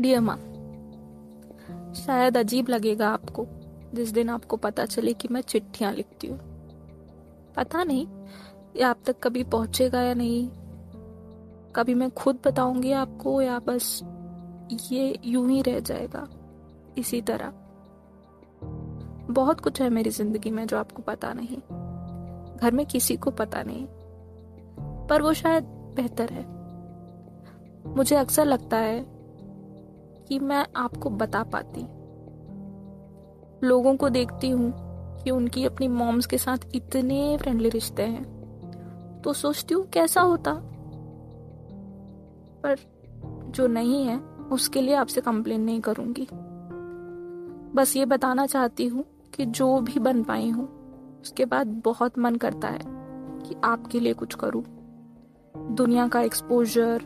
Dear माँ शायद अजीब लगेगा आपको जिस दिन आपको पता चले कि मैं चिट्ठियाँ लिखती हूँ। पता नहीं ये आप तक कभी पहुंचेगा या नहीं। कभी मैं खुद बताऊँगी आपको या बस ये यूँ ही रह जाएगा। इसी तरह। बहुत कुछ है मेरी ज़िंदगी में जो आपको पता नहीं। घर में किसी को पता नहीं। पर वो शायद बेहतर है। मुझे अक्सर लगता है कि मैं आपको बता पाती। लोगों को देखती हूँ कि उनकी अपनी मॉम्स के साथ इतने फ्रेंडली रिश्ते हैं। तो सोचती हूँ कैसा होता? पर जो नहीं है, उसके लिए आपसे कंप्लेन नहीं करूँगी। बस ये बताना चाहती हूँ कि जो भी बन पाई हूँ, उसके बाद बहुत मन करता है कि आपके लिए कुछ करूँ। दुनिया का एक्सपोजर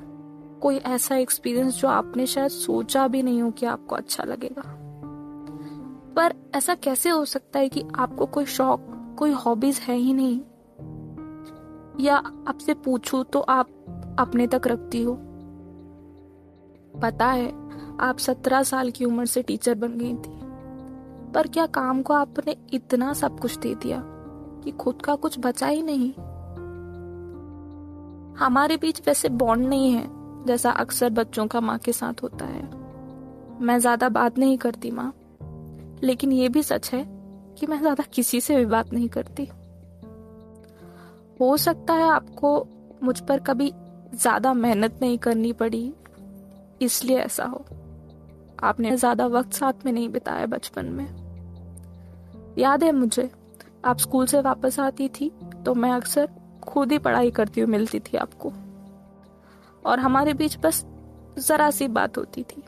कोई ऐसा एक्सपीरियंस जो आपने शायद सोचा भी नहीं हो कि आपको अच्छा लगेगा। पर ऐसा कैसे हो सकता है कि आपको कोई शौक, कोई हॉबीज है ही नहीं? या आपसे पूछूँ तो आप अपने तक रखती हो? पता है, आप सत्रह साल की उम्र से टीचर बन गई थी। पर क्या काम को आपने इतना सब कुछ दे दिया कि खुद का कुछ बचा ही नहीं? हमारे बीच वैसे बॉन्ड नहीं है। जैसा अक्सर बच्चों का माँ के साथ होता है। मैं ज़्यादा बात नहीं करती माँ। लेकिन ये भी सच है कि मैं ज़्यादा किसी से भी बात नहीं करती। हो सकता है आपको मुझ पर कभी ज़्यादा मेहनत नहीं करनी पड़ी, इसलिए ऐसा हो। आपने ज़्यादा वक्त साथ में नहीं बिताया बचपन में। याद है मुझे, आप स्कूल से वापस आती थी तो मैं अक्सर खुद ही पढ़ाई करती हुई मिलती थी आपको। और हमारे बीच बस जरा सी बात होती थी।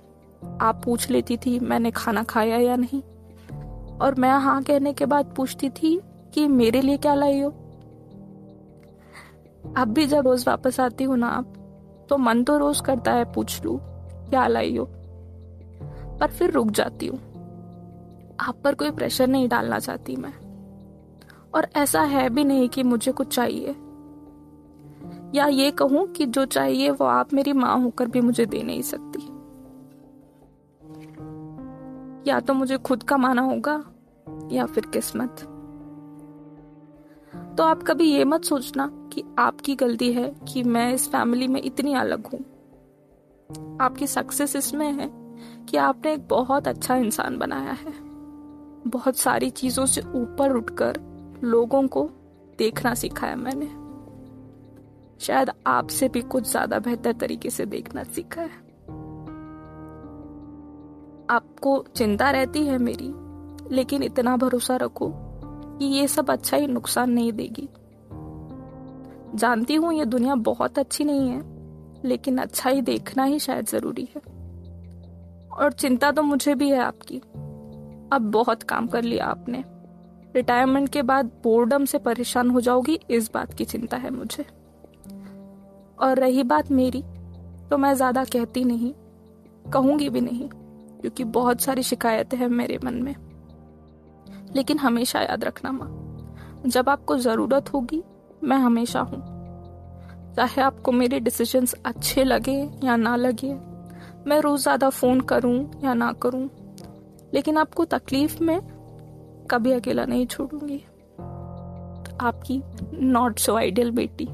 आप पूछ लेती थी, मैंने खाना खाया या नहीं? और मैं हाँ कहने के बाद पूछती थी कि मेरे लिए क्या लाई हो। अब भी जब रोज वापस आती हूँ ना आप तो मन तो रोज करता है पूछ लू, क्या लाई हो? पर फिर रुक जाती हूँ। आप पर कोई प्रेशर नहीं डालना चाहती मैं। और ऐसा है भी नहीं कि मुझे कुछ चाहिए। या ये कहूँ कि जो चाहिए वो आप मेरी माँ होकर भी मुझे दे नहीं सकती। या तो मुझे खुद कमाना होगा, या फिर किस्मत। तो आप कभी ये मत सोचना कि आपकी गलती है कि मैं इस फैमिली में इतनी अलग हूँ। आपकी सक्सेस इसमें है कि आपने एक बहुत अच्छा इंसान बनाया है। बहुत सारी चीज़ों से ऊपर उठकर लोगों को देखना सिखाया मैंने। शायद आपसे भी कुछ ज़्यादा बेहतर तरीके से देखना सीखा है। आपको चिंता रहती है मेरी, लेकिन इतना भरोसा रखो कि ये सब अच्छा ही नुकसान नहीं देगी। जानती हूँ ये दुनिया बहुत अच्छी नहीं है, लेकिन अच्छा ही देखना ही शायद ज़रूरी है। और चिंता तो मुझे भी है आपकी। अब बहुत काम कर लिया आपने। रिटायरमेंट के बाद बोर्डम से परेशान हो जाओगी, इस बात की चिंता है मुझे। और रही बात मेरी तो मैं ज़्यादा कहती नहीं, कहूँगी भी नहीं, क्योंकि बहुत सारी शिकायतें हैं मेरे मन में। लेकिन हमेशा याद रखना माँ, जब आपको ज़रूरत होगी, मैं हमेशा हूँ। चाहे आपको मेरे डिसीजंस अच्छे लगे या ना लगे, मैं रोज ज़्यादा फ़ोन करूँ या ना करूँ, लेकिन आपको तकलीफ़ में कभी अकेला नहीं छोड़ूँगी। आपकी नॉट सो आइडियल बेटी।